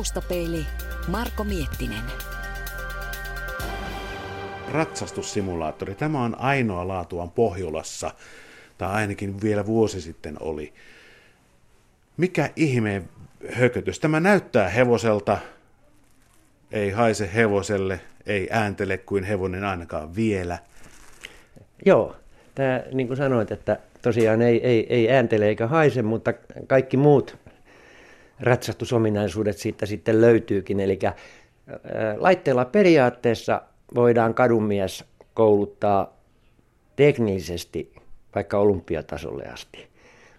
Taustapeili Marko Miettinen. Ratsastussimulaattori. Tämä on ainoa laatuaan Pohjolassa, tai ainakin vielä vuosi sitten oli. Mikä ihmeen hökötys? Tämä näyttää hevoselta, ei haise hevoselle, ei ääntele kuin hevonen ainakaan vielä. Joo, tämä niin kuin sanoit, että tosiaan ei, ei, ei ääntele eikä haise, mutta kaikki muut ratsastusominaisuudet siitä sitten löytyykin. Eli laitteella periaatteessa voidaan kadunmies kouluttaa teknisesti vaikka olympiatasolle asti.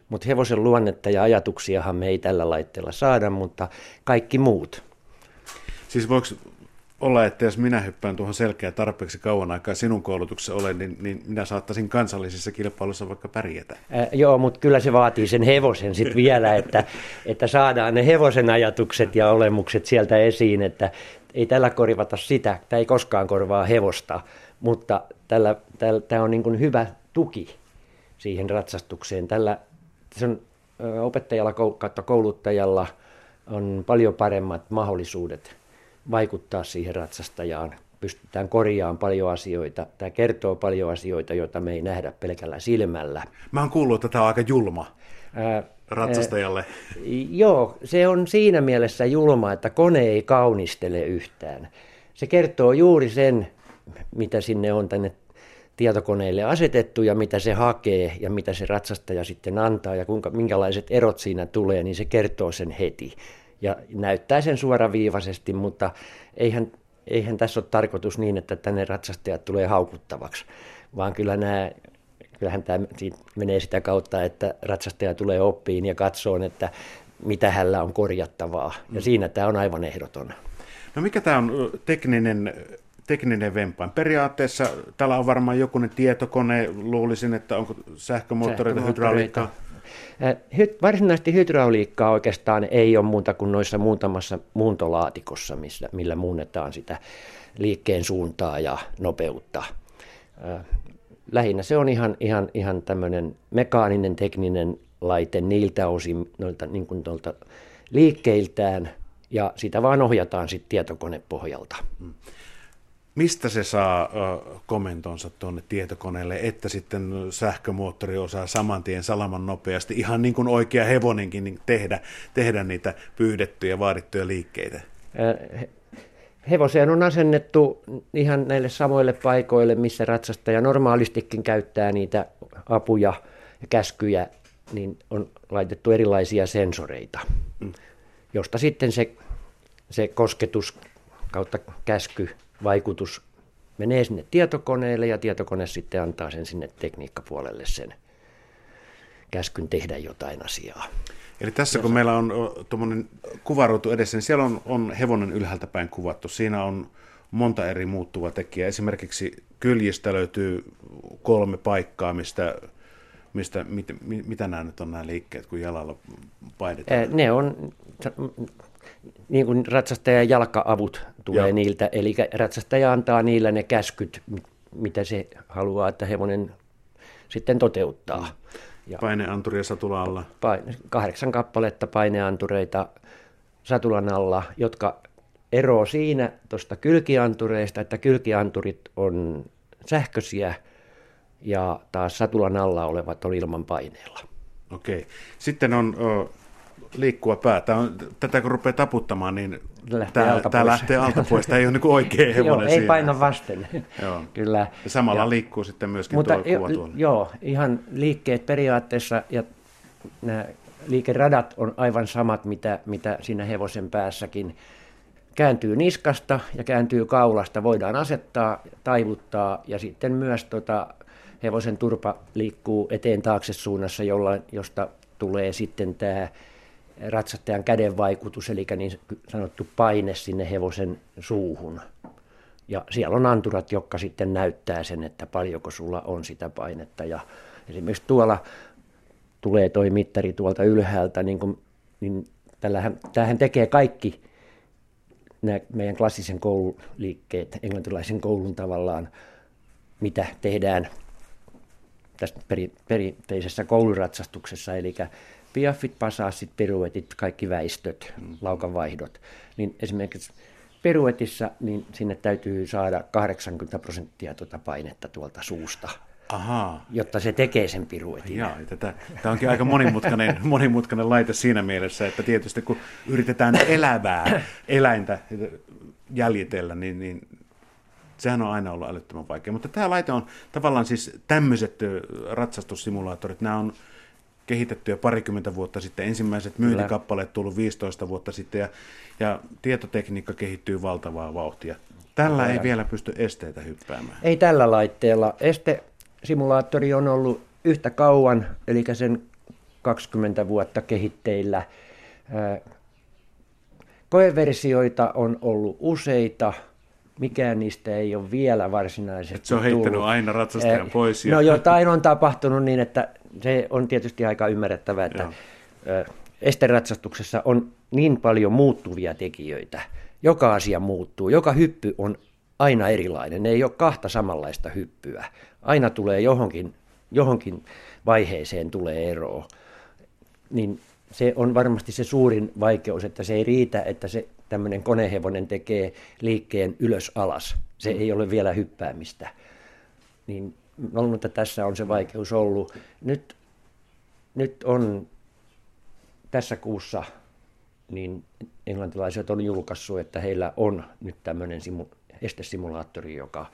Mutta hevosen luonnetta ja ajatuksiahan me ei tällä laitteella saada, mutta kaikki muut. Siis voiko olla, että jos minä hyppään tuohon selkeä tarpeeksi kauan aikaa sinun koulutuksessa olen, niin, niin minä saattaisin kansallisissa kilpailuissa vaikka pärjätä. Ää, joo, mutta kyllä se vaatii sen hevosen sitten vielä, että, että saadaan ne hevosen ajatukset ja olemukset sieltä esiin, että ei tällä korvata sitä, tämä ei koskaan korvaa hevosta, mutta tällä, tällä, tämä on niin kuin hyvä tuki siihen ratsastukseen. Tällä se on opettajalla kautta kouluttajalla on paljon paremmat mahdollisuudet vaikuttaa siihen ratsastajaan. Pystytään korjaamaan paljon asioita. Tämä kertoo paljon asioita, joita me ei nähdä pelkällä silmällä. Mä oon kuullut, että tämä on aika julma ää, ratsastajalle. Ää, joo, se on siinä mielessä julma, että kone ei kaunistele yhtään. Se kertoo juuri sen, mitä sinne on tänne tietokoneelle asetettu ja mitä se hakee ja mitä se ratsastaja sitten antaa ja kuinka, minkälaiset erot siinä tulee, niin se kertoo sen heti ja näyttää sen suoraviivaisesti, mutta eihän, eihän tässä ole tarkoitus niin, että tänne ratsastajat tulee haukuttavaksi, vaan kyllä nämä, kyllähän tämä menee sitä kautta, että ratsastaja tulee oppiin ja katsoo, että mitä hänellä on korjattavaa. Ja mm. siinä tämä on aivan ehdoton. No mikä tämä on tekninen, tekninen vempain? Periaatteessa täällä on varmaan jokunen tietokone, luulisin, että onko sähkömoottoreita, hydrauliikkaa? Varsinaisesti hydrauliikkaa oikeastaan ei ole muuta kuin noissa muutamassa muuntolaatikossa, missä, millä muunnetaan sitä liikkeen suuntaa ja nopeutta. Lähinnä se on ihan, ihan, ihan tämmöinen mekaaninen, tekninen laite niiltä osin noilta, niin kuin liikkeiltään, ja sitä vaan ohjataan sitten tietokonepohjalta. Mistä se saa komentonsa tuonne tietokoneelle, että sitten sähkömoottori osaa saman tien salaman nopeasti, ihan niin kuin oikea hevonenkin, niin tehdä, tehdä niitä pyydettyjä, vaadittuja liikkeitä? Hevoseen on asennettu ihan näille samoille paikoille, missä ratsastaja normaalistikin käyttää niitä apuja ja käskyjä, niin on laitettu erilaisia sensoreita, mm. josta sitten se, se kosketus kautta käsky vaikutus menee sinne tietokoneelle ja tietokone sitten antaa sen sinne tekniikkapuolelle sen käskyn tehdä jotain asiaa. Eli tässä kun meillä on tuommoinen kuvaruutu edessä, niin siellä on, on hevonen ylhäältä päin kuvattu. Siinä on monta eri muuttuvaa tekijää. Esimerkiksi kyljistä löytyy kolme paikkaa, mistä, mistä mit, mit, mitä nämä nyt on nämä liikkeet, kun jalalla painetaan? Ne on niin kuin ratsastajan jalkaavut tulee Joo. niiltä, eli ratsastaja antaa niillä ne käskyt, mitä se haluaa, että hevonen sitten toteuttaa. Ja paineanturia satula alla? Paine, kahdeksan kappaletta paineantureita satulan alla, jotka ero siinä tuosta kylkiantureista, että kylkianturit on sähköisiä ja taas satulan alla olevat on ilman paineella. Okei. Sitten on liikkua pää. Tämä on, tätä kun rupeaa taputtamaan, niin lähtee tämä, tämä lähtee alta pois. Tämä ei ole niin kuin oikea hevonen Joo, ei siinä. paina vasten. Joo. Kyllä. Ja samalla ja, liikkuu sitten myöskin mutta tuo kuva tuolla. Joo, ihan liikkeet periaatteessa ja nämä liikeradat on aivan samat, mitä, mitä siinä hevosen päässäkin. Kääntyy niskasta ja kääntyy kaulasta. Voidaan asettaa, taivuttaa ja sitten myös tota, hevosen turpa liikkuu eteen taakse suunnassa, jolla, josta tulee sitten tämä ratsastajan käden vaikutus, eli niin sanottu paine sinne hevosen suuhun. Ja siellä on anturat, jotka sitten näyttää sen, että paljonko sulla on sitä painetta. Ja esimerkiksi tuolla tulee toi mittari tuolta ylhäältä, niin, kuin, niin tällähän, tämähän tekee kaikki nämä meidän klassisen koululiikkeet, englantilaisen koulun tavallaan, mitä tehdään tässä peri, perinteisessä kouluratsastuksessa, eli piaffit, pasassit, piruetit, kaikki väistöt, mm. laukanvaihdot, niin esimerkiksi peruetissa, niin sinne täytyy saada 80 prosenttia tuota painetta tuolta suusta. Ahaa. jotta se tekee sen piruetin. Jaa, tätä, tämä onkin aika monimutkainen, monimutkainen laite siinä mielessä, että tietysti kun yritetään elävää eläintä jäljitellä, niin, niin sehän on aina ollut älyttömän vaikea. Mutta tämä laite on tavallaan siis tämmöiset ratsastussimulaattorit, nämä on kehitetty jo parikymmentä vuotta sitten. Ensimmäiset myyntikappaleet tullut 15 vuotta sitten ja, ja tietotekniikka kehittyy valtavaa vauhtia. Tällä ei vielä pysty esteitä hyppäämään. Ei tällä laitteella. Este-simulaattori on ollut yhtä kauan, eli sen 20 vuotta kehitteillä. Koeversioita on ollut useita, mikään niistä ei ole vielä varsinaisesti Et se on heittänyt tullut. aina ratsastajan pois. Ja... No jotain on tapahtunut niin, että se on tietysti aika ymmärrettävää, että Joo. esteratsastuksessa on niin paljon muuttuvia tekijöitä. Joka asia muuttuu, joka hyppy on aina erilainen, ei ole kahta samanlaista hyppyä. Aina tulee johonkin, johonkin vaiheeseen tulee eroa. Niin se on varmasti se suurin vaikeus, että se ei riitä, että se tämmöinen konehevonen tekee liikkeen ylös-alas. Se ei ole vielä hyppäämistä. Niin mutta tässä on se vaikeus ollut. Nyt, nyt on tässä kuussa niin englantilaiset on julkaissut, että heillä on nyt tämmöinen simu, estesimulaattori, joka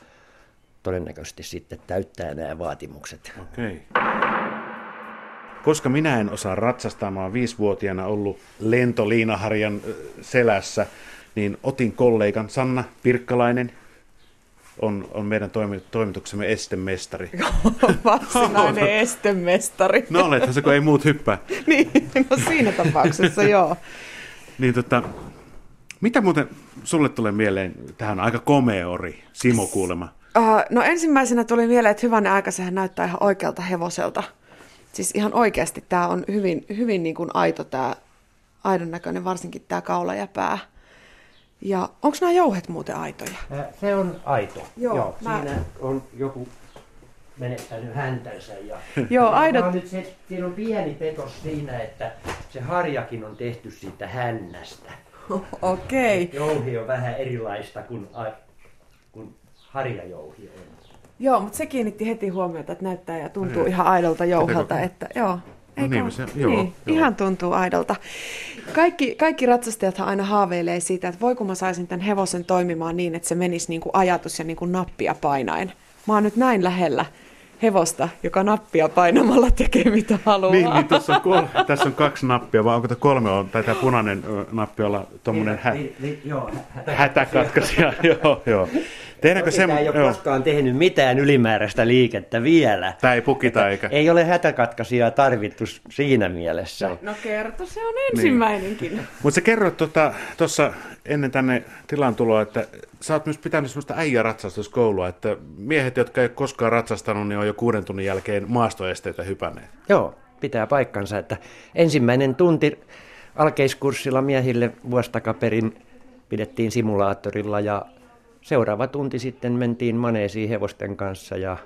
todennäköisesti sitten täyttää nämä vaatimukset. Okei. Koska minä en osaa ratsastaa, mä olen viisivuotiaana ollut lentoliinaharjan selässä, niin otin kollegan Sanna Pirkkalainen, on, on meidän toimituksemme estemestari. Varsinainen estemestari. No olethan se, kun ei muut hyppää. niin, no siinä tapauksessa joo. niin tota, mitä muuten sulle tulee mieleen, tähän aika komeori, Simo kuulema? Uh, no ensimmäisenä tuli mieleen, että hyvänä aika sehän näyttää ihan oikealta hevoselta. Siis ihan oikeasti tämä on hyvin, hyvin niin kuin aito tämä aidon näköinen, varsinkin tämä kaula ja pää. Ja onko nämä jouhet muuten aitoja? Se on aito. Joo, Joo mä... Siinä on joku menettänyt häntänsä. Ja Joo, aidot... On nyt se, siinä on pieni petos siinä, että se harjakin on tehty siitä hännästä. Okei. Okay. Jouhi on vähän erilaista kuin, kuin harjajouhi on. Joo, mutta se kiinnitti heti huomiota, että näyttää ja tuntuu mm. ihan aidolta jouhelta. Että, joo. No niin, se, joo, niin, joo. Ihan tuntuu aidolta. Kaikki, kaikki ratsastajat aina haaveilee siitä, että voi kun mä saisin tämän hevosen toimimaan niin, että se menisi niin kuin ajatus ja niin kuin nappia painaen. Mä oon nyt näin lähellä hevosta, joka nappia painamalla tekee mitä haluaa. Niin, niin tässä, on kol- tässä on kaksi nappia, vai onko tämä kolme on, tai tämä punainen nappi olla tuommoinen hä- niin, niin, joo, hätäkatkaisija. joo, joo. Tehdäänkö se, ei ole joo. koskaan tehnyt mitään ylimääräistä liikettä vielä. Tämä ei pukita eikä. Ei ole hätäkatkaisijaa tarvittu siinä mielessä. No kerto, se on ensimmäinenkin. Niin. Mutta sä kerroit tuossa ennen tänne tilan tuloa, että sä oot myös pitänyt sellaista äijä ratsastuskoulua, että miehet, jotka ei koskaan ratsastanut, niin on jo kuuden tunnin jälkeen maastoesteitä hypänneet. Joo, pitää paikkansa, että ensimmäinen tunti alkeiskurssilla miehille vuostakaperin pidettiin simulaattorilla ja seuraava tunti sitten mentiin maneesiin hevosten kanssa ja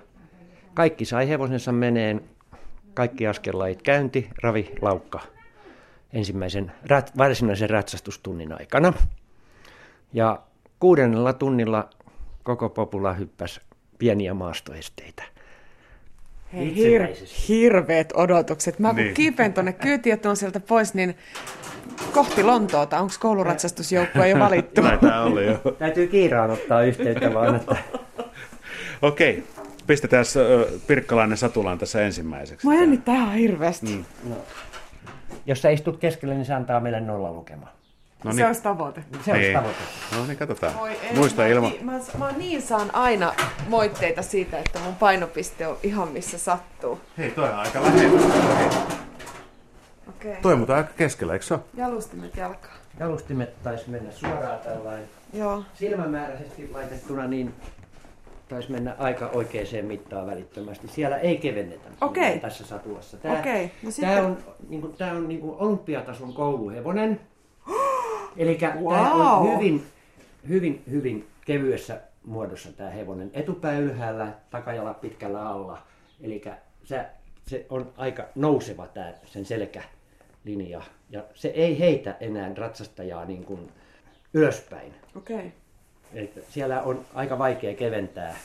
kaikki sai hevosensa meneen, kaikki askellait käynti, ravi, laukka ensimmäisen rat, varsinaisen ratsastustunnin aikana. Ja kuudennella tunnilla koko popula hyppäsi pieniä maastoesteitä. Hei, hir- hirveät odotukset. Mä kun niin. kiipeen tuonne kyytiin ja sieltä pois, niin kohti Lontoota. Onko kouluratsastusjoukkue jo valittu? Taitaa olla jo. Täytyy kiiraan ottaa yhteyttä vaan. Että... Okei, okay. pistetään Pirkkalainen Satulaan tässä ensimmäiseksi. Mä jännittää ihan hirveästi. Mm. No. Jos sä istut keskelle, niin se antaa meille nolla lukemaan. No niin. Se olisi tavoite. Se olisi tavoite. No niin, katsotaan. Moi, Muista ilma. Niin, mä, mä niin saan aina moitteita siitä, että mun painopiste on ihan missä sattuu. Hei, toi on aika lähellä. Okay. Toi mutta aika keskellä, eikö se ole? Jalustimet jalkaa. Jalustimet taisi mennä suoraan tällainen. Joo. Silmämääräisesti laitettuna niin taisi mennä aika oikeaan mittaan välittömästi. Siellä ei kevennetä okay. tässä satulassa. Tämä, okay. no sitten... tämä on, niin kuin, tämä on niin kuin olympiatason kouluhevonen. Eli wow. tämä on hyvin, hyvin, hyvin kevyessä muodossa tämä hevonen. Etupää ylhäällä, takajala pitkällä alla. Eli se, se on aika nouseva tämä sen selkä linja. Ja se ei heitä enää ratsastajaa niin kuin ylöspäin. Okei. Okay. Eli siellä on aika vaikea keventää,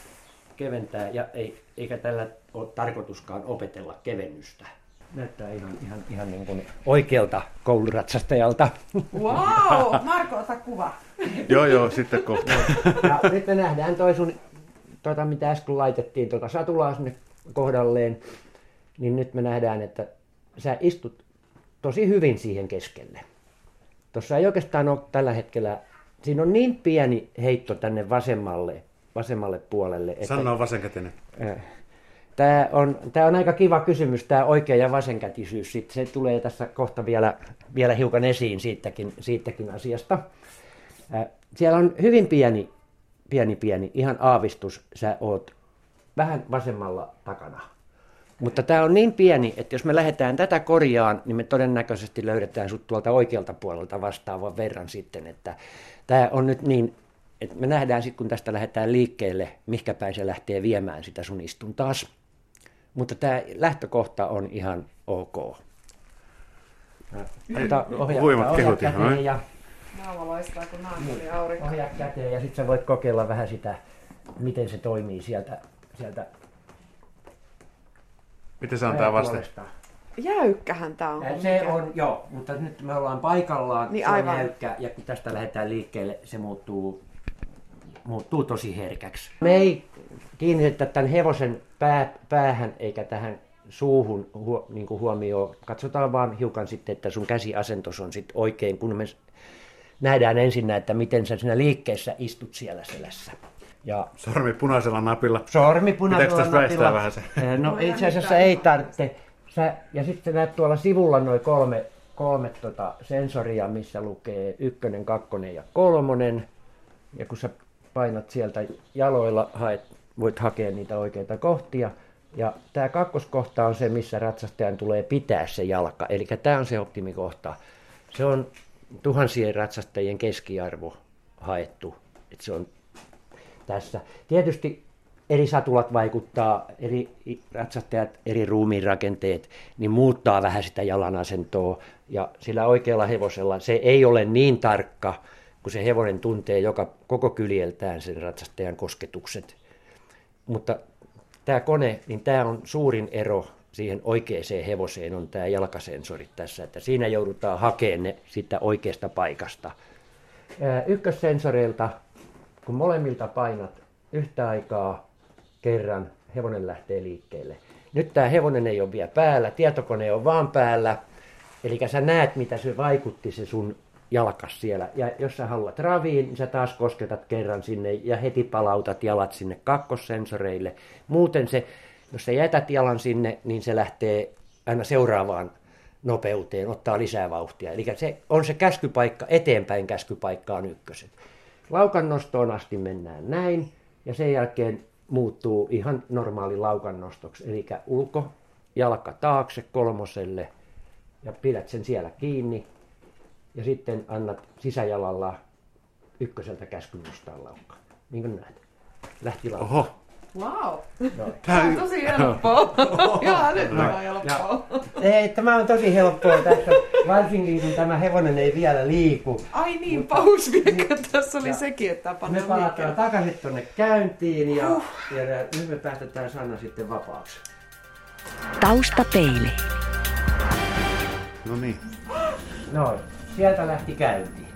keventää ja ei, eikä tällä ole tarkoituskaan opetella kevennystä. Näyttää ihan, ihan, ihan niin kuin oikealta kouluratsastajalta. Wow! Marko, ota kuva. joo, joo, sitten kohta. Ja nyt me nähdään toi sun, tota, mitä äsken laitettiin tuota satulaa sinne kohdalleen, niin nyt me nähdään, että sä istut tosi hyvin siihen keskelle. Tuossa ei oikeastaan ole tällä hetkellä, siinä on niin pieni heitto tänne vasemmalle, vasemmalle puolelle. Että, Sanna on vasenkätinen. Äh, Tämä on, tämä on aika kiva kysymys, tämä oikea ja vasenkätisyys. Sitten se tulee tässä kohta vielä, vielä hiukan esiin siitäkin, siitäkin asiasta. Äh, siellä on hyvin pieni, pieni, pieni, ihan aavistus. Sä oot vähän vasemmalla takana. Mutta tämä on niin pieni, että jos me lähdetään tätä korjaan, niin me todennäköisesti löydetään sut tuolta oikealta puolelta vastaavan verran sitten. Että tämä on nyt niin, että me nähdään sitten, kun tästä lähdetään liikkeelle, mihinkä päin se lähtee viemään sitä sun istuntaas. Mutta tämä lähtökohta on ihan ok. Ota ohja, Huimat ohja kehut ihan, eh? ja, Naama loistaa kuin naantuli aurinko. ohja käteen ja sitten sä voit kokeilla vähän sitä, miten se toimii sieltä, sieltä Miten se antaa puolestaan. Jäykkähän tää on. Se mikä. on, joo, mutta nyt me ollaan paikallaan, Niin se on aivan. jäykkä, ja kun tästä lähdetään liikkeelle, se muuttuu, muuttuu tosi herkäksi. Me ei kiinnitetä tämän hevosen pää, päähän eikä tähän suuhun huo, niin kuin huomioon. Katsotaan vaan hiukan sitten, että sun käsiasentos on sitten oikein, kun me nähdään ensin, että miten sä siinä liikkeessä istut siellä selässä. Ja Sormi punaisella napilla. Sormi punaisella Pitääkö napilla. vähän se? Eh, No itse asiassa ei tarvitse. Sä, ja sitten näet tuolla sivulla noin kolme, kolme tota sensoria, missä lukee ykkönen, kakkonen ja kolmonen. Ja kun sä painat sieltä jaloilla, haet, voit hakea niitä oikeita kohtia. Ja tämä kakkoskohta on se, missä ratsastajan tulee pitää se jalka. Eli tämä on se optimikohta. Se on tuhansien ratsastajien keskiarvo haettu. Et se on tässä. Tietysti eri satulat vaikuttaa, eri ratsastajat, eri ruumiin rakenteet, niin muuttaa vähän sitä jalan asentoa. Ja sillä oikealla hevosella se ei ole niin tarkka, kun se hevonen tuntee joka, koko kyljeltään sen ratsastajan kosketukset. Mutta tämä kone, niin tämä on suurin ero siihen oikeaan hevoseen, on tämä jalkasensorit tässä, että siinä joudutaan hakemaan ne sitä oikeasta paikasta. Ykkössensoreilta, kun molemmilta painat yhtä aikaa kerran, hevonen lähtee liikkeelle. Nyt tämä hevonen ei ole vielä päällä, tietokone on vaan päällä. Eli sä näet, mitä se vaikutti se sun jalkas siellä. Ja jos sä haluat raviin, niin sä taas kosketat kerran sinne ja heti palautat jalat sinne kakkossensoreille. Muuten se, jos sä jätät jalan sinne, niin se lähtee aina seuraavaan nopeuteen, ottaa lisää vauhtia. Eli se on se käskypaikka, eteenpäin käskypaikka on ykköset. Laukan nostoon asti mennään näin, ja sen jälkeen muuttuu ihan normaali laukan nostoksi. Eli ulko, jalka taakse kolmoselle, ja pidät sen siellä kiinni, ja sitten annat sisäjalalla ykköseltä käskyn nostaa. Niin kuin näet. Lähti laukka. Oho. Wow. Tää on tosi helppoa. Joo, älyttömän helppoa. Ei, tämä on tosi helppoa tässä, varsinkin kun tämä hevonen ei vielä liiku. Ai niin, paus vielä, tässä oli Ja sekin, että Me pannaan palataan liikkeelle. takaisin tuonne käyntiin ja, ja nyt me päästetään Sanna sitten vapaaksi. Taustapeili. No niin. Noin, sieltä lähti käyntiin.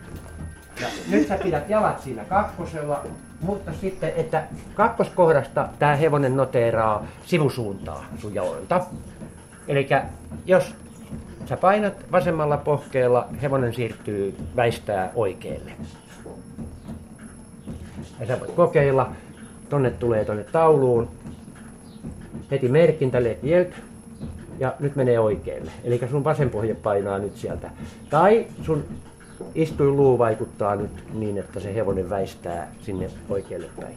Ja nyt sä pidät jalat siinä kakkosella, mutta sitten, että kakkoskohdasta tämä hevonen noteeraa sivusuuntaa sun jaloilta. Eli jos sä painat vasemmalla pohkeella, hevonen siirtyy väistää oikealle. Ja sä voit kokeilla, tonne tulee tonne tauluun, heti merkintä let hjälp, ja nyt menee oikealle. Eli sun vasen pohje painaa nyt sieltä. Tai sun istuinluu vaikuttaa nyt niin, että se hevonen väistää sinne oikealle päin.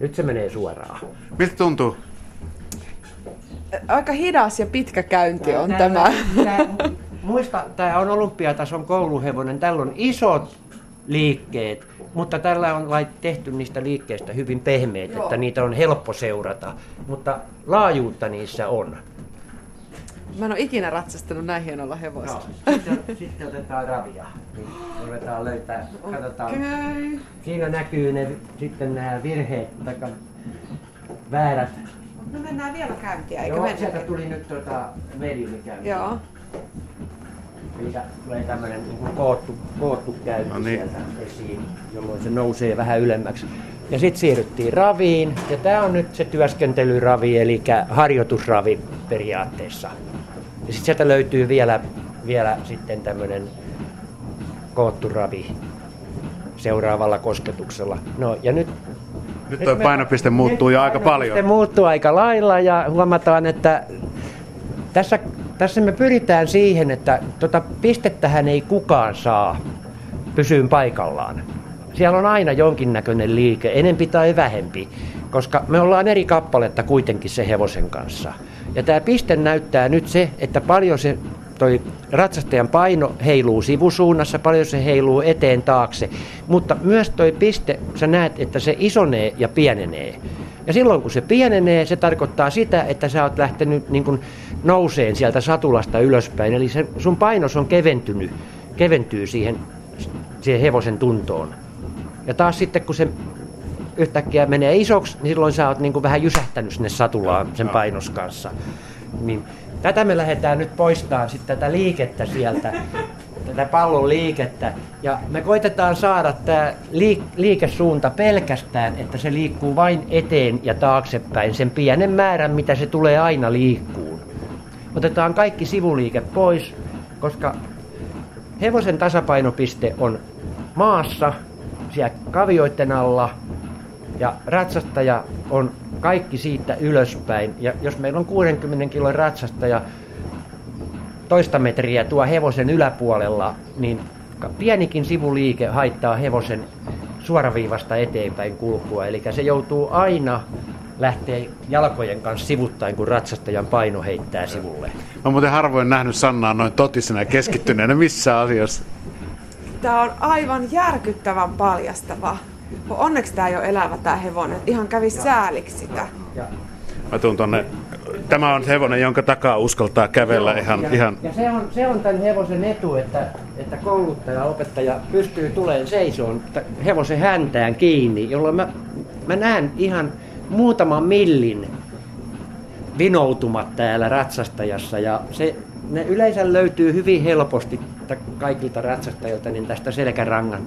Nyt se menee suoraan. Miltä tuntuu? Aika hidas ja pitkä käynti on Tää- tämä. tää- muista, tämä on olympiatason kouluhevonen. Tällä on isot liikkeet, mutta tällä on lait tehty niistä liikkeistä hyvin pehmeät, Joo. että niitä on helppo seurata. Mutta laajuutta niissä on. Mä en ole ikinä ratsastanut näin hienolla hevosella. No, sitten, sitten otetaan ravia. Niin ruvetaan löytää, katsotaan. Okei. Siinä näkyy ne, sitten nämä virheet, tai väärät. No mennään vielä käyntiä, eikö Joo, sieltä tuli nyt tuota mediumi. Joo. Eli tulee tämmöinen niin kuin koottu, koottu käynti No niin. sieltä esiin, jolloin se nousee vähän ylemmäksi. Ja sitten siirryttiin raviin, ja tämä on nyt se työskentelyravi, eli harjoitusravi periaatteessa. Ja sitten sieltä löytyy vielä, vielä sitten tämmöinen koottu ravi seuraavalla kosketuksella. No ja nyt Nyt tuo painopiste muuttuu nyt jo aika paljon. muuttuu aika lailla ja huomataan, että tässä, tässä me pyritään siihen, että tota pistettähän ei kukaan saa pysyyn paikallaan. Siellä on aina jonkinnäköinen liike, enempi tai vähempi, koska me ollaan eri kappaletta kuitenkin se hevosen kanssa. Ja tämä piste näyttää nyt se, että paljon se toi ratsastajan paino heiluu sivusuunnassa, paljon se heiluu eteen taakse, mutta myös toi piste, sä näet, että se isonee ja pienenee. Ja silloin kun se pienenee, se tarkoittaa sitä, että sä oot lähtenyt niin kuin nouseen sieltä satulasta ylöspäin. Eli se, sun painos on keventynyt, keventyy siihen, siihen hevosen tuntoon. Ja taas sitten kun se yhtäkkiä menee isoksi, niin silloin sä oot niin kuin vähän jysähtänyt sinne satulaan sen painos kanssa. Niin tätä me lähdetään nyt poistamaan sitten tätä liikettä sieltä, tätä pallon liikettä. Ja me koitetaan saada tämä liik- liikesuunta pelkästään, että se liikkuu vain eteen ja taaksepäin, sen pienen määrän, mitä se tulee aina liikkuun. Otetaan kaikki sivuliike pois, koska hevosen tasapainopiste on maassa, siellä kavioiden alla, ja ratsastaja on kaikki siitä ylöspäin. Ja jos meillä on 60 kilon ratsastaja toista metriä tuo hevosen yläpuolella, niin pienikin sivuliike haittaa hevosen suoraviivasta eteenpäin kulkua. Eli se joutuu aina lähteä jalkojen kanssa sivuttain, kun ratsastajan paino heittää sivulle. Mä muuten harvoin nähnyt Sannaa noin totisena ja keskittyneenä missään asiassa. Tää on aivan järkyttävän paljastava. Onneksi tää ei ole elävä tää hevonen. Ihan kävi sääliksi sitä. Ja Mä tuun tonne. Tämä on hevonen, jonka takaa uskaltaa kävellä Joo, ihan, ja, ihan ja se, on, se on tämän hevosen etu, että, että kouluttaja, opettaja pystyy tulemaan seisoon hevosen häntään kiinni, jolloin mä, mä näen ihan muutaman millin vinoutumat täällä ratsastajassa ja se, ne yleensä löytyy hyvin helposti kaikilta ratsastajilta niin tästä selkärangan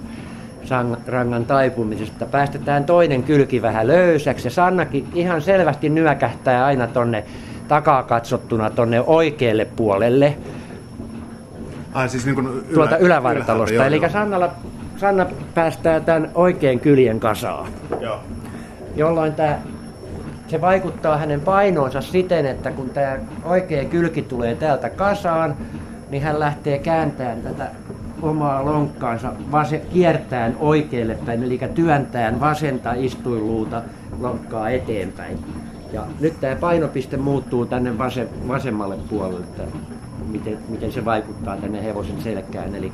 rangan taipumisesta. Päästetään toinen kylki vähän löysäksi ja Sannakin ihan selvästi nyökähtää aina tonne takaa katsottuna tonne oikealle puolelle Ai siis niin kuin ylä, tuolta ylävartalosta. Eli joo, Sannalla, Sanna päästää tämän oikein kyljen kasaan. Joo. jolloin tämä, se vaikuttaa hänen painoonsa siten, että kun tämä oikea kylki tulee täältä kasaan, niin hän lähtee kääntämään tätä omaa lonkkaansa vase, kiertäen oikealle päin, eli työntäen vasenta istuinluuta lonkkaa eteenpäin. Ja nyt tämä painopiste muuttuu tänne vase, vasemmalle puolelle, että miten, miten se vaikuttaa tänne hevosen selkään. Eli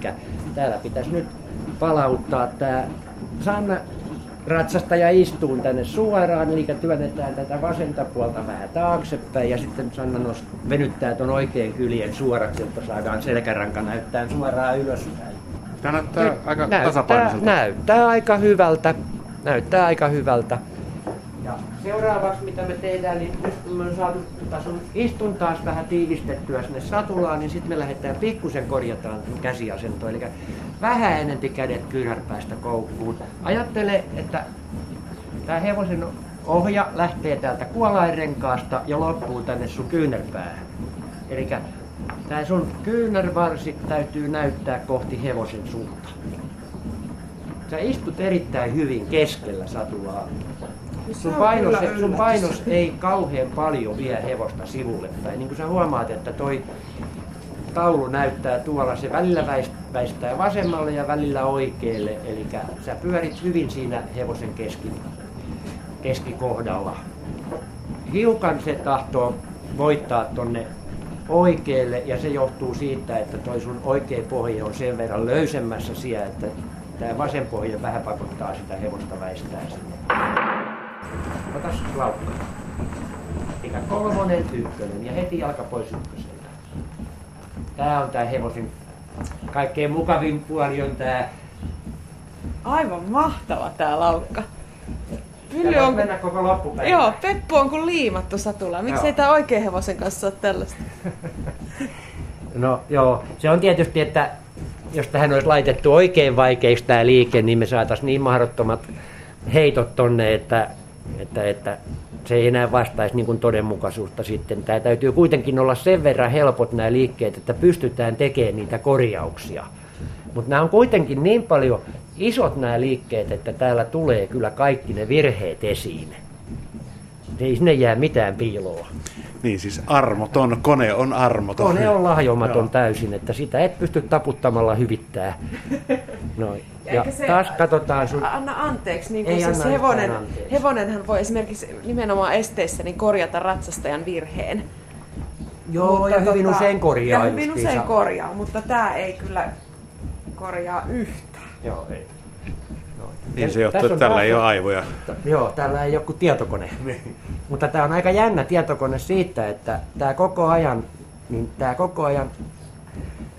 täällä pitäisi nyt palauttaa tämä Sanna ratsastaja istuu tänne suoraan, eli työnnetään tätä vasenta puolta vähän taaksepäin ja sitten Sanna nost, venyttää tuon oikean kyljen suoraksi, jotta saadaan selkäranka näyttää suoraan ylöspäin. Tämä näyttää Nyt aika näyttää, tasapainoiselta. näyttää aika hyvältä. Näyttää aika hyvältä. Ja seuraavaksi mitä me tehdään, niin nyt kun me on saatu sun istun taas vähän tiivistettyä sinne satulaan, niin sitten me lähdetään pikkusen korjataan käsiasentoa. Eli vähän enempi kädet kyynärpäästä koukkuun. Ajattele, että tämä hevosen ohja lähtee täältä kuolainrenkaasta ja loppuu tänne sun kyynärpäähän. Eli tämä sun kyynärvarsi täytyy näyttää kohti hevosen suunta. Sä istut erittäin hyvin keskellä satulaa. Sun painos, sun painos ei kauhean paljon vie hevosta sivulle päin. Niin kuin sä huomaat, että toi taulu näyttää tuolla, se välillä väist- väistää vasemmalle ja välillä oikealle. Eli sä pyörit hyvin siinä hevosen keski, keskikohdalla. Hiukan se tahtoo voittaa tonne oikealle ja se johtuu siitä, että toi sun oikea pohja on sen verran löysemmässä siellä, että tämä vasen pohja vähän pakottaa sitä hevosta väistää sinne. Otas laukka. Eikä kolmonen, ykkönen ja heti jalka pois ykköseltä. Tää on tää hevosen kaikkein mukavin puoli on tää. Aivan mahtava tää laukka. Pylly on... mennä koko loppupäivä. Joo, Peppu on kuin liimattu satula. Miksi ei tää oikein hevosen kanssa ole tällaista? No joo, se on tietysti, että jos tähän olisi laitettu oikein vaikeiksi tämä liike, niin me saataisiin niin mahdottomat heitot tonne, että, että, että se ei enää vastaisi niin todenmukaisuutta sitten. Tämä täytyy kuitenkin olla sen verran helpot nämä liikkeet, että pystytään tekemään niitä korjauksia. Mutta nämä on kuitenkin niin paljon isot nämä liikkeet, että täällä tulee kyllä kaikki ne virheet esiin. Ei sinne jää mitään piiloa. Niin siis armoton, kone on armoton. Kone on lahjomaton Joo. täysin, että sitä et pysty taputtamalla hyvittää. Noin. Ja se- taas katsotaan sun... Anna anteeksi, niin Ei kuin siis hevonen, anteeksi. hevonenhan voi esimerkiksi nimenomaan esteissä niin korjata ratsastajan virheen. Joo, Mutta ja hyvin tota- usein korjaa Ja hyvin usein korjaa, mutta tämä ei kyllä korjaa yhtään. Joo, ei. Niin se johtuu, tässä että on tällä ei ole aivoja. Joo, täällä ei ole kuin tietokone. Mutta tämä on aika jännä tietokone siitä, että tämä koko ajan, niin tämä koko ajan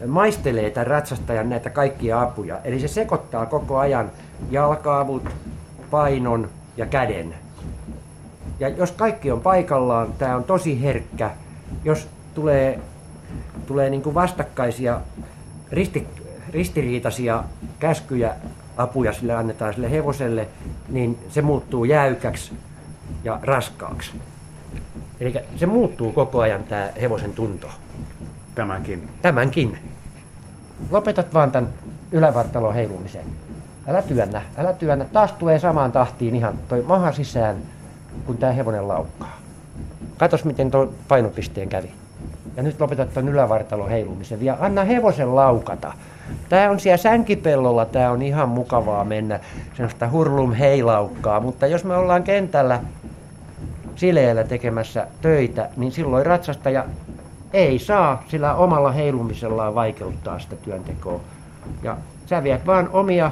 maistelee tämän ratsastajan näitä kaikkia apuja. Eli se sekoittaa koko ajan jalkaavut, painon ja käden. Ja jos kaikki on paikallaan, tämä on tosi herkkä. Jos tulee, tulee niin kuin vastakkaisia, risti, ristiriitaisia käskyjä, apuja sille annetaan sille hevoselle, niin se muuttuu jäykäksi ja raskaaksi. Eli se muuttuu koko ajan tämä hevosen tunto. Tämäkin. Tämänkin. Lopetat vaan tämän ylävartalon heilumisen. Älä työnnä, älä työnnä. Taas tulee samaan tahtiin ihan toi maha sisään, kun tämä hevonen laukkaa. Katos, miten tuo painopisteen kävi. Ja nyt lopetat tuon ylävartalon heilumisen. Ja anna hevosen laukata. Tämä on siellä sänkipellolla, tämä on ihan mukavaa mennä sellaista hurlum heilaukkaa. Mutta jos me ollaan kentällä sileellä tekemässä töitä, niin silloin ratsastaja ei saa sillä omalla heilumisellaan vaikeuttaa sitä työntekoa. Ja sä viet vaan omia,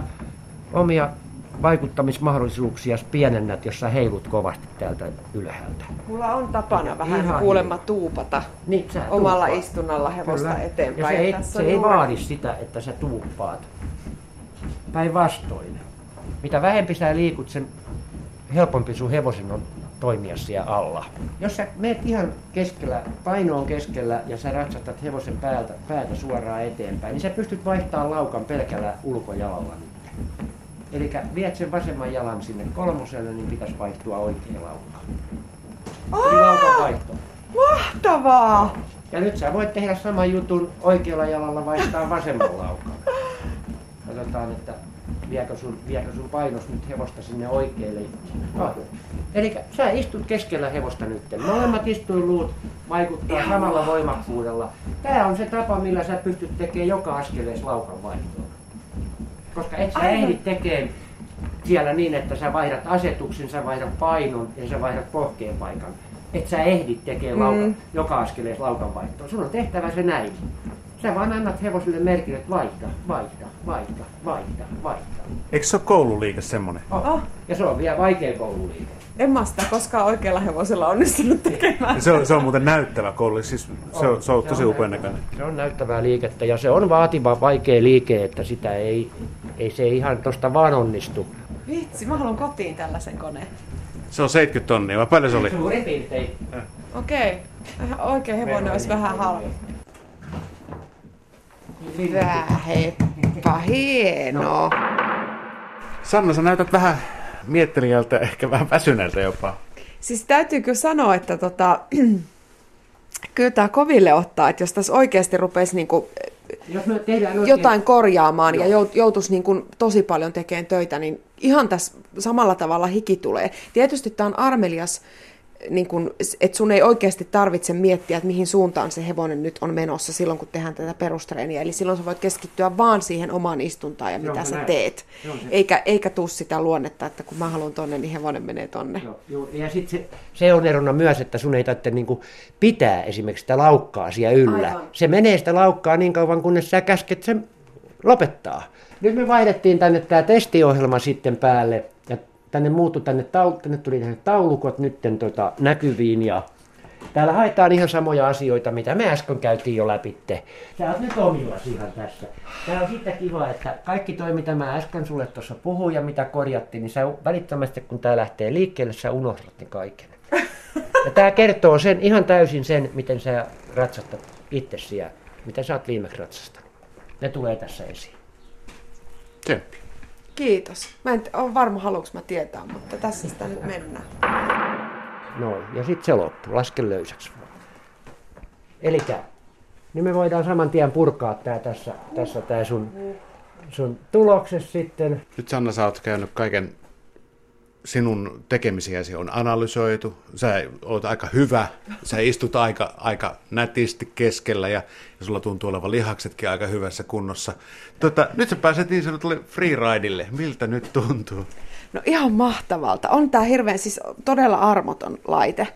omia vaikuttamismahdollisuuksia pienennät, jos sä heilut kovasti täältä ylhäältä. Mulla on tapana vähän Ihan kuulemma tuupata Niin, sä omalla tuuppaat. istunnalla hevosta Kyllä. eteenpäin. Ja se ei, Tässä se ei vaadi sitä, että sä tuuppaat. Päinvastoin. Mitä vähempi sä liikut, sen helpompi sun hevosen on toimia siellä alla. Jos sä meet ihan keskellä, paino on keskellä ja sä ratsastat hevosen päältä, päätä suoraan eteenpäin, niin sä pystyt vaihtamaan laukan pelkällä ulkojalalla nyt. Eli viet sen vasemman jalan sinne kolmoselle, niin pitäisi vaihtua oikea laukka. Eli laukan vaihto. Mahtavaa! Ja nyt sä voit tehdä saman jutun oikealla jalalla vaihtaa vasemman laukan. Katsotaan, että viekö sun, viekö sun painos nyt hevosta sinne oikealle. No. Eli sä istut keskellä hevosta nyt. Molemmat istuinluut vaikuttaa samalla voimakkuudella. Tämä on se tapa, millä sä pystyt tekemään joka askeleessa laukan vaihtoa. Koska et sä Aivan. ehdi tekemään siellä niin, että sä vaihdat asetuksen, sä vaihdat painon ja sä vaihdat pohkeen paikan. Et sä ehdi tekemään Mm. joka askeleessa laukan vaihtoa. Sun on tehtävä se näin. Sä vaan annat hevoselle merkin, että vaihda, vaihda, vaihda, vaihda, vaihda. Eikö se ole koululiike semmonen? Oh. Oh. Ja se on vielä vaikea koululiike. En mä sitä koskaan oikealla hevosella onnistunut tekemään. Se on, se on muuten näyttävä koulu, siis se on, se on tosi upean näköinen. Se on näyttävää liikettä ja se on vaativa, vaikea liike, että sitä ei, ei se ihan tosta vaan onnistu. Vitsi, mä haluan kotiin tällaisen koneen. Se on 70 tonnia, vai paljon se oli? Suurin piirtein. Okei, okay. oikein hevonen olisi vähän halvempi. Hyvä, heppa, hienoa. Sanna, sä näytät vähän miettelijältä, ehkä vähän väsyneeltä jopa. Siis täytyykö sanoa, että tota, kyllä tämä koville ottaa, että jos tässä oikeasti rupeisi niinku Jos me tehdään oikein, jotain korjaamaan ja jout- joutuisi niin kuin tosi paljon tekemään töitä, niin ihan tässä samalla tavalla hiki tulee. Tietysti tämä on armelias, niin kuin, että sun ei oikeasti tarvitse miettiä, että mihin suuntaan se hevonen nyt on menossa silloin, kun tehdään tätä perustreeniä. Eli silloin sä voit keskittyä vaan siihen omaan istuntaan ja Joo, mitä sä näin. teet. On se. Eikä, eikä tuu sitä luonnetta, että kun mä haluan tonne, niin hevonen menee tonne. Joo. Ja sitten se, se on erona myös, että sun ei tarvitse niinku pitää esimerkiksi sitä laukkaa siellä yllä. Aivan. Se menee sitä laukkaa niin kauan, kunnes sä käsket sen lopettaa. Nyt me vaihdettiin tänne tämä testiohjelma sitten päälle tänne muuttui tänne, tänne tuli tänne taulukot nytten tota näkyviin ja Täällä haetaan ihan samoja asioita, mitä me äsken käytiin jo läpi. Sä oot nyt omillas ihan tässä. Tää on siitä kiva, että kaikki toi, mitä mä äsken sulle tuossa puhuin ja mitä korjattiin, niin sä välittömästi kun tää lähtee liikkeelle, sä unohdat ne kaiken. Ja tää kertoo sen ihan täysin sen, miten sä ratsastat itsesi ja miten sä oot viimeksi ratsastanut. Ne tulee tässä esiin. Tsemppi. Kiitos. Mä en ole varma, haluanko mä tietää, mutta tässä sitä nyt mennään. Noin, ja sitten se loppu, laske löysäksi. Eli niin me voidaan saman tien purkaa tää tässä, tässä tää sun, sun tulokses sitten. Nyt Sanna, sä oot käynyt kaiken sinun tekemisiäsi on analysoitu, sä oot aika hyvä, sä istut aika, aika nätisti keskellä ja, ja sulla tuntuu olevan lihaksetkin aika hyvässä kunnossa. Tota, nyt sä pääset niin sanotulle freeridille. Miltä nyt tuntuu? No ihan mahtavalta. On tää hirveän siis todella armoton laite.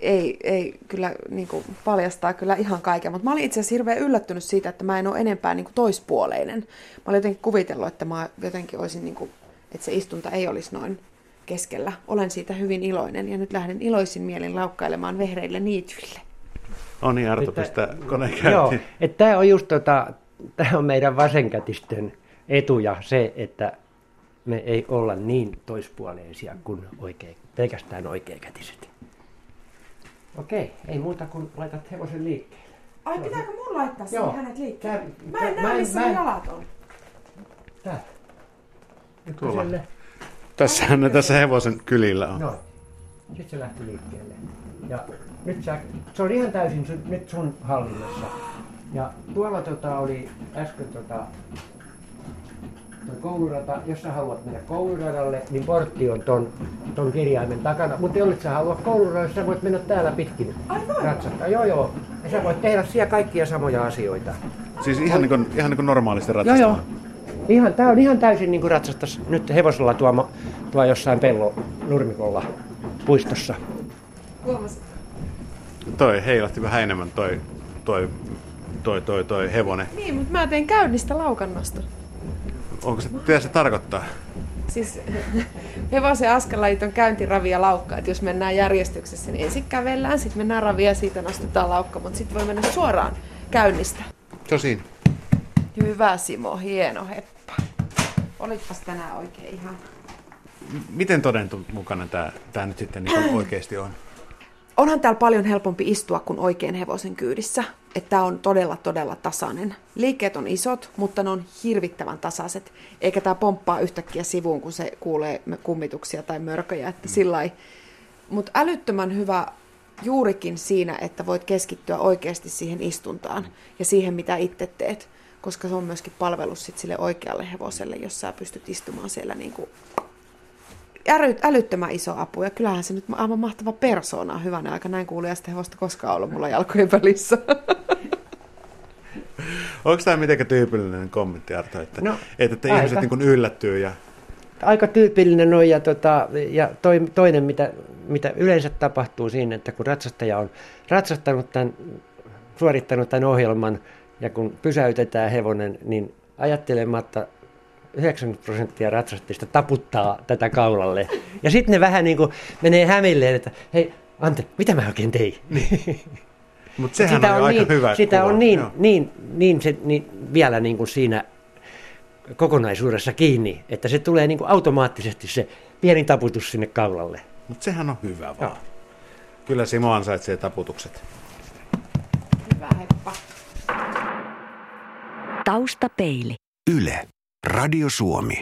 Ei, ei kyllä niin kuin, paljastaa kyllä ihan kaiken, mutta mä olin itse asiassa hirveän yllättynyt siitä, että mä en ole enempää niin kuin, toispuoleinen. Mä olin jotenkin kuvitellut, että mä jotenkin olisin, niin kuin, että se istunta ei olisi noin keskellä. Olen siitä hyvin iloinen ja nyt lähden iloisin mielin laukkailemaan vehreille niityille. On niin, Arto pistää koneen Joo, että tämä on just tota, tämä on meidän vasenkätisten etuja se, että me ei olla niin toispuoleisia kuin oikein, pelkästään oikeakätiset. Okei, ei muuta kuin laitat hevosen liikkeelle. Ai, pitääkö mun laittaa sinne Joo. hänet liikkeelle? Tää- Mä en näe, missä mä jalat on. Täällä. Tuolla. Ykköselle. Tässähän ne tässä hevosen kylillä on. Noin. Sitten se lähti liikkeelle. Ja nyt sä, se on ihan täysin sun, nyt sun hallinnassa. Ja tuolla tota oli äsken tota, toi koulurata, jos sä haluat mennä kouluradalle, niin portti on ton, ton kirjaimen takana. Mutta jos sä haluat kouluradalle, sä voit mennä täällä pitkin Ai voi? ratsastaa. Joo, joo. Ja sä voit tehdä siellä kaikkia samoja asioita. Siis ihan niin kuin, ihan niin kuin normaalisti Joo, ratsastamaan. joo. Ihan, tää on ihan täysin niin kuin ratsastas nyt hevosella tuo, tuo jossain pello nurmikolla puistossa. Huomasit? Toi heilahti vähän enemmän toi, toi, toi, toi, toi hevonen. Niin, mutta mä tein käynnistä laukannosta. Onko se, mitä se tarkoittaa? Siis hevosen askelajit on käyntiravia laukka, että jos mennään järjestyksessä, niin ensin kävellään, sitten mennään ravia, siitä nostetaan laukka, mutta sitten voi mennä suoraan käynnistä. Se on siinä. Hyvä Simo, hieno heppa. Olitpas tänään oikein ihan. Miten todentu mukana tämä, tämä nyt sitten niin oikeasti on? Onhan täällä paljon helpompi istua kuin oikein hevosen kyydissä. Että tää on todella, todella tasainen. Liikkeet on isot, mutta ne on hirvittävän tasaiset. Eikä tää pomppaa yhtäkkiä sivuun, kun se kuulee kummituksia tai mörköjä. Että sillä Mutta älyttömän hyvä juurikin siinä, että voit keskittyä oikeasti siihen istuntaan ja siihen, mitä itse teet. Koska se on myöskin palvelus sit sille oikealle hevoselle, jos sä pystyt istumaan siellä niin kuin äly, älyttömän iso apu. Ja kyllähän se nyt aivan mahtava persoona on hyvänä aika. Näin kuulijasta hevosta koskaan ollut mulla jalkojen välissä. Onko tämä mitenkään tyypillinen kommentti, Arto, että, No, että, että aika. ihmiset niin yllättyy ja Aika tyypillinen on ja, tota, ja toi, toinen, mitä, mitä yleensä tapahtuu siinä, että kun ratsastaja on ratsastanut tämän, suorittanut tämän ohjelman ja kun pysäytetään hevonen, niin ajattelematta 90 prosenttia ratsastajista taputtaa tätä kaulalle. Ja sitten ne vähän niin kuin menee hämilleen, että hei, Ante, mitä mä oikein tein? Mutta sehän on, jo aika niin, hyvä sitä kuva. on niin, Joo. niin, niin, se, niin vielä niin kuin siinä kokonaisuudessa kiinni, että se tulee niin kuin automaattisesti se pieni taputus sinne kaulalle. Mutta sehän on hyvä vaan. Joo. Kyllä Simo ansaitsee taputukset. Hyvä heppa. Taustapeili. Yle. Radio Suomi.